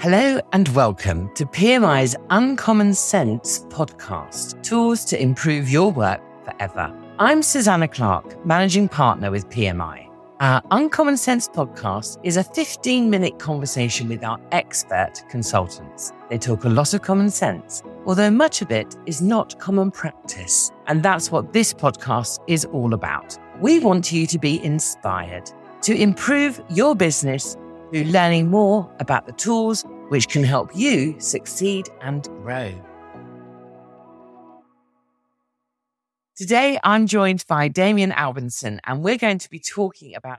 Hello and welcome to PMI's Uncommon Sense podcast Tools to Improve Your Work Forever. I'm Susanna Clark, Managing Partner with PMI. Our Uncommon Sense podcast is a 15 minute conversation with our expert consultants. They talk a lot of common sense, although much of it is not common practice. And that's what this podcast is all about. We want you to be inspired to improve your business through learning more about the tools which can help you succeed and grow. Today, I'm joined by Damion Albinson, and we're going to be talking about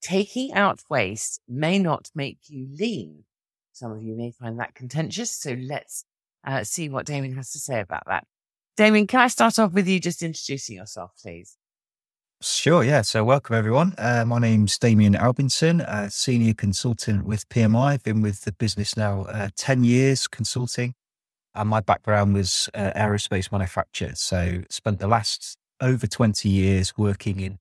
taking out waste may not make you lean. Some of you may find that contentious, so let's uh, see what Damion has to say about that. Damion, can I start off with you just introducing yourself, please? Sure, yeah. So, welcome everyone. Uh, my name's Damion Albinson, a senior consultant with PMI. I've been with the business now uh, 10 years consulting, and my background was uh, aerospace manufacture. So, spent the last over 20 years working in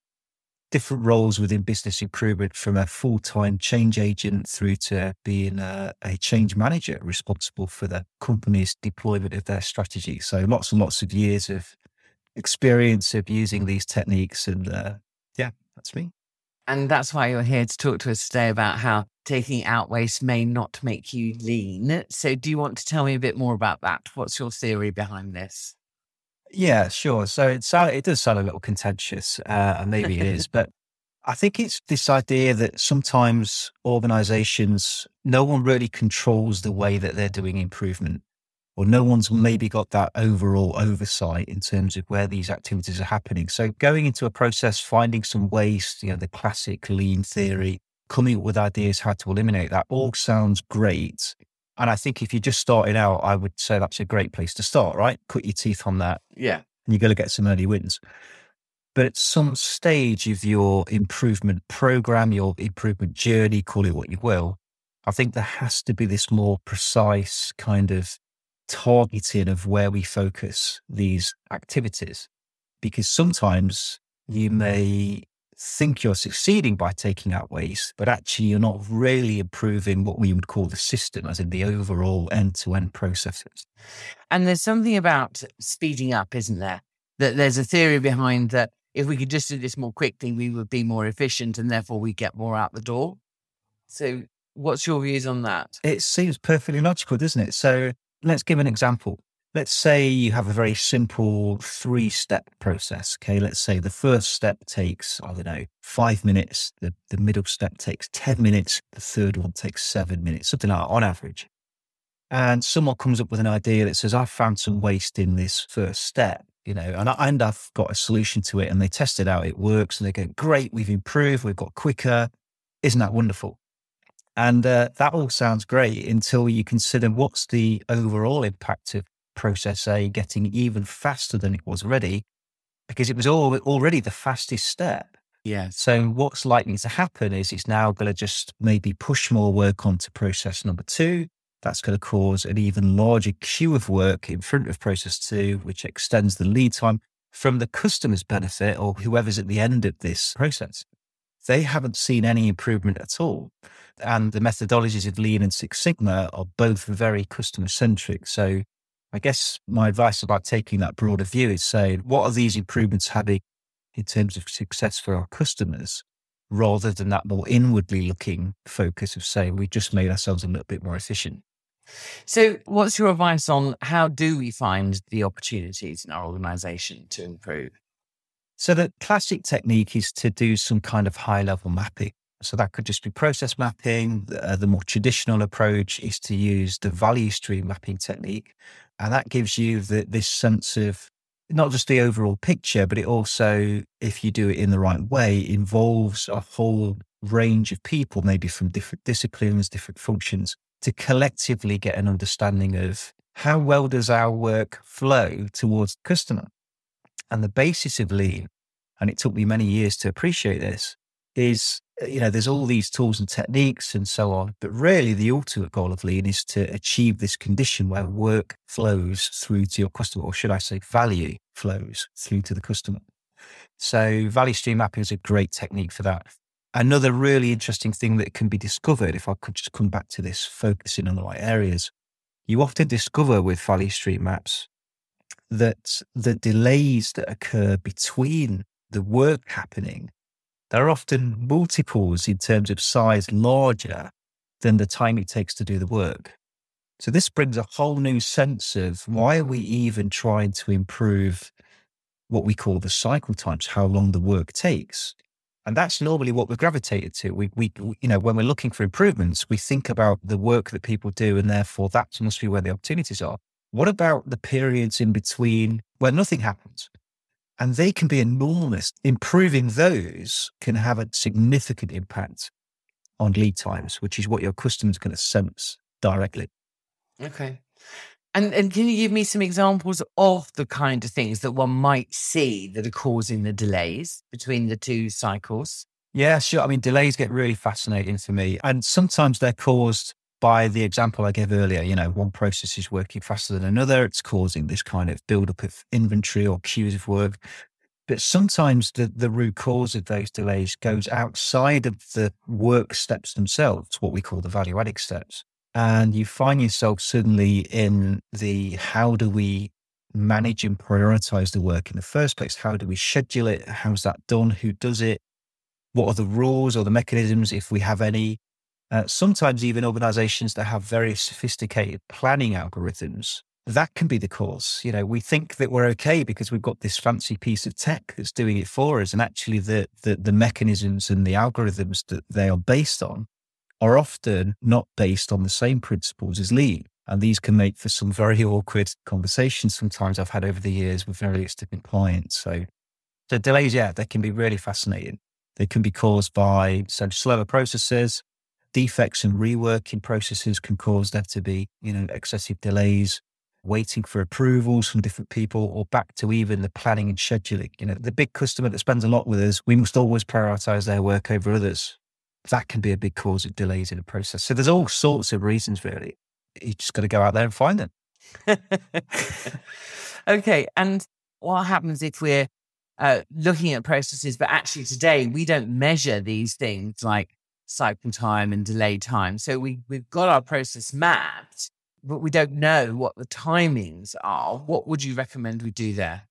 different roles within business improvement from a full time change agent through to being a, a, change manager responsible for the company's deployment of their strategy. So, lots and lots of years of experience of using these techniques. And uh, yeah, that's me. And that's why you're here to talk to us today about how taking out waste may not make you lean. So, do you want to tell me a bit more about that? What's your theory behind this? Yeah, sure. So it sound, it does sound a little contentious, uh, and maybe it is, but I think it's this idea that sometimes organizations, no one really controls the way that they're doing improvement or no one's maybe got that overall oversight in terms of where these activities are happening. So going into a process, finding some ways, you know, the classic lean theory, coming up with ideas how to eliminate that all sounds great. And I think if you're just starting out, I would say that's a great place to start, right? Cut your teeth on that. Yeah. And you're going to get some early wins. But at some stage of your improvement program, your improvement journey, call it what you will, I think there has to be this more precise kind of targeting of where we focus these activities. Because sometimes you may think you're succeeding by taking out waste, but actually you're not really improving what we would call the system, as in the overall end to end processes. And there's something about speeding up, isn't there? That there's a theory behind that if we could just do this more quickly, we would be more efficient and therefore we get more out the door. So, what's your views on that? It seems perfectly logical, doesn't it? So, let's give an example. Let's say you have a very simple three step process. Okay. Let's say the first step takes, I don't know, five minutes. The, the middle step takes 10 minutes. The third one takes seven minutes, something like that on average. And someone comes up with an idea that says, I've found some waste in this first step, you know, and, I, and I've got a solution to it. And they test it out. It works. And they go, great. We've improved. We've got quicker. Isn't that wonderful? And uh, that all sounds great until you consider what's the overall impact of process A getting even faster than it was already, because it was all, already the fastest step. Yeah. So what's likely to happen is it's now going to just maybe push more work onto process number two. That's going to cause an even larger queue of work in front of process two, which extends the lead time from the customer's benefit or whoever's at the end of this process. They haven't seen any improvement at all and the methodologies of Lean and Six Sigma are both very customer centric. So I guess my advice about taking that broader view is saying, what are these improvements having in terms of success for our customers, rather than that more inwardly looking focus of saying, we just made ourselves a little bit more efficient. So, what's your advice on how do we find the opportunities in our organization to improve? So, the classic technique is to do some kind of high level mapping. So that could just be process mapping. Uh, the more traditional approach is to use the value stream mapping technique. And that gives you the, this sense of not just the overall picture, but it also, if you do it in the right way, involves a whole range of people, maybe from different disciplines, different functions, to collectively get an understanding of how well does our work flow towards the customer. And the basis of lean, and it took me many years to appreciate this, is uh, you know, there's all these tools and techniques and so on. But really, the ultimate goal of lean is to achieve this condition where work flows through to your customer, or should I say, value flows through to the customer. So, value stream mapping is a great technique for that. Another really interesting thing that can be discovered, if I could just come back to this, focusing on the right areas, you often discover with value stream maps that the delays that occur between the work happening, they're often multiples in terms of size larger than the time it takes to do the work. So this brings a whole new sense of why are we even trying to improve what we call the cycle times, how long the work takes. And that's normally what we're gravitated to. We, we, you know, when we're looking for improvements, we think about the work that people do, and therefore that must be where the opportunities are. What about the periods in between where nothing happens? And they can be enormous. Improving those can have a significant impact on lead times, which is what your customers going to sense directly. Okay. And and can you give me some examples of the kind of things that one might see that are causing the delays between the two cycles? Yeah, sure. I mean, delays get really fascinating for me. And sometimes they're caused by the example I gave earlier. You know, one process is working faster than another. It's causing this kind of buildup of inventory or queues of work. But sometimes the, the root cause of those delays goes outside of the work steps themselves, what we call the value adding steps and you find yourself suddenly in the how do we manage and prioritize the work in the first place? How do we schedule it? How's that done? Who does it? What are the rules or the mechanisms, if we have any? Uh, sometimes even organizations that have very sophisticated planning algorithms, that can be the cause. You know, we think that we're okay because we've got this fancy piece of tech that's doing it for us. And actually the, the, the mechanisms and the algorithms that they are based on are often not based on the same principles as lean. And these can make for some very awkward conversations sometimes I've had over the years with various different clients. So the delays, yeah, they can be really fascinating. They can be caused by so slower processes, defects and reworking processes can cause there to be, you know, excessive delays, waiting for approvals from different people, or back to even the planning and scheduling. You know, the big customer that spends a lot with us, we must always prioritize their work over others that can be a big cause of delays in the process. So there's all sorts of reasons, really. You just got to go out there and find them. okay. And what happens if we're uh, looking at processes, but actually today we don't measure these things like cycle time and delay time. So we, we've got our process mapped, but we don't know what the timings are. What would you recommend we do there?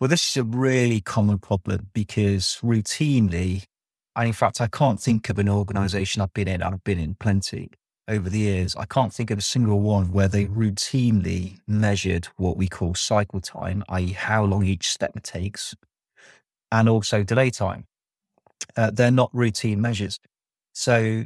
Well, this is a really common problem because routinely and in fact, I can't think of an organization I've been in, I've been in plenty over the years. I can't think of a single one where they routinely measured what we call cycle time, i.e., how long each step takes, and also delay time. Uh, they're not routine measures. So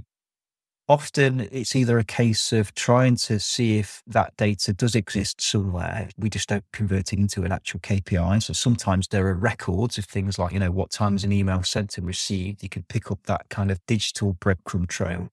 often it's either a case of trying to see if that data does exist somewhere. We just don't convert it into an actual KPI. So sometimes there are records of things like, you know, what time is an email sent and received. You can pick up that kind of digital breadcrumb trail.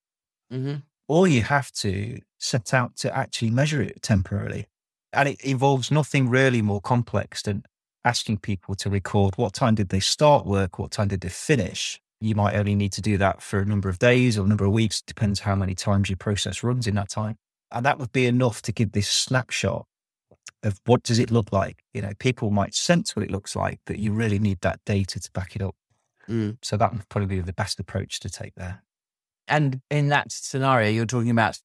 Mm-hmm. Or you have to set out to actually measure it temporarily. And it involves nothing really more complex than asking people to record what time did they start work, what time did they finish, you might only need to do that for a number of days or a number of weeks, depends how many times your process runs in that time. And that would be enough to give this snapshot of what does it look like. You know, people might sense what it looks like, but you really need that data to back it up. Mm. So that would probably be the best approach to take there. And in that scenario, you're talking about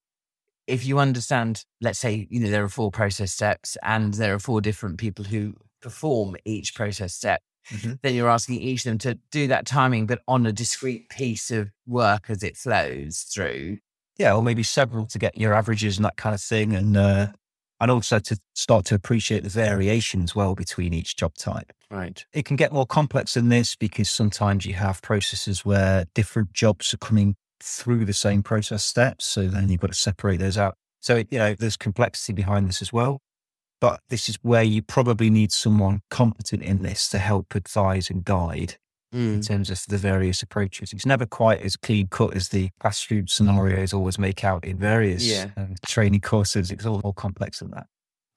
if you understand, let's say, you know, there are four process steps and there are four different people who perform each process step mm-hmm. then you're asking each of them to do that timing, but on a discrete piece of work as it flows through. Yeah, or maybe several to get your averages and that kind of thing, and uh, and also to start to appreciate the variations well between each job type. Right. It can get more complex than this because sometimes you have processes where different jobs are coming through the same process steps, so then you've got to separate those out. So you know, there's complexity behind this as well. But this is where you probably need someone competent in this to help advise and guide mm. in terms of the various approaches. It's never quite as clean cut as the classroom scenarios always make out in various yeah. um, training courses. It's all more complex than that.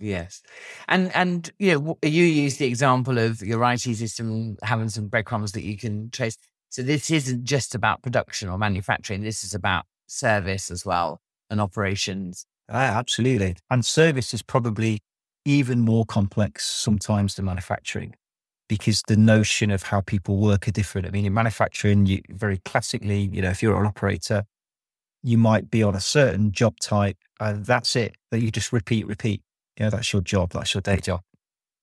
Yes, and and you know you use the example of your IT system having some breadcrumbs that you can trace. So this isn't just about production or manufacturing. This is about service as well and operations. Ah, absolutely, and service is probably even more complex sometimes than manufacturing. because the notion of how people work are different. I mean, in manufacturing, you very classically, you know, if you're an operator, you might be on a certain job type and that's it, that you just repeat, repeat. You know, that's your job, that's your day job.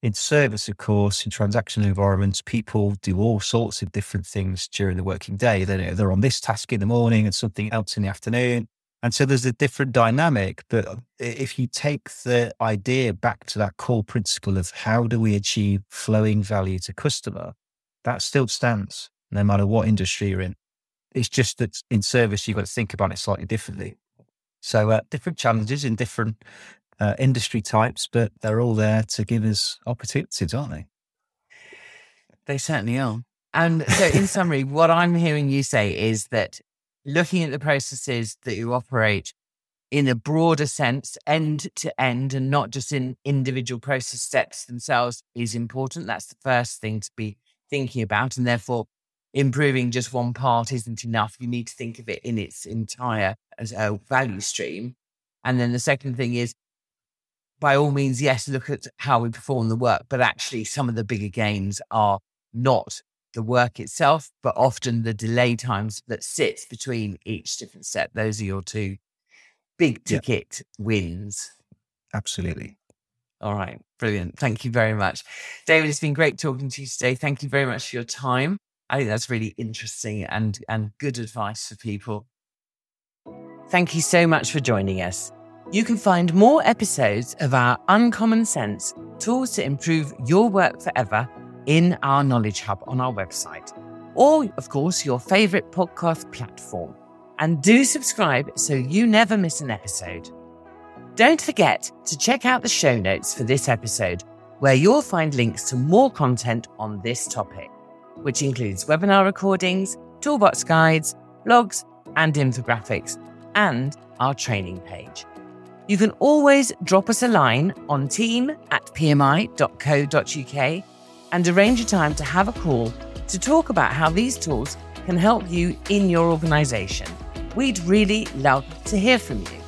In service, of course, in transactional environments, people do all sorts of different things during the working day. They're, they're on this task in the morning and something else in the afternoon. And so there's a different dynamic that uh, if you take the idea back to that core principle of how do we achieve flowing value to customer, that still stands no matter what industry you're in. It's just that in service, you've got to think about it slightly differently. So uh, different challenges in different uh, industry types, but they're all there to give us opportunities, aren't they? They certainly are. And so, in summary, what I'm hearing you say is that looking at the processes that you operate in a broader sense, end to end, and not just in individual process steps themselves is important. That's the first thing to be thinking about. And therefore, improving just one part isn't enough. You need to think of it in its entire as a value stream. And then the second thing is, by all means, yes, look at how we perform the work, but actually, some of the bigger gains are not the work itself, but often the delay times that sits between each different step. Those are your two big ticket yeah. wins. Absolutely. All right. Brilliant. Thank you very much. David, it's been great talking to you today. Thank you very much for your time. I think that's really interesting and, and good advice for people. Thank you so much for joining us. You can find more episodes of our Uncommon Sense tools to improve your work forever in our Knowledge Hub on our website, or, of course, your favorite podcast platform. And do subscribe so you never miss an episode. Don't forget to check out the show notes for this episode, where you'll find links to more content on this topic, which includes webinar recordings, toolbox guides, blogs, and infographics, and our training page. You can always drop us a line on team at pmi.co.uk and arrange a time to have a call to talk about how these tools can help you in your organization. We'd really love to hear from you.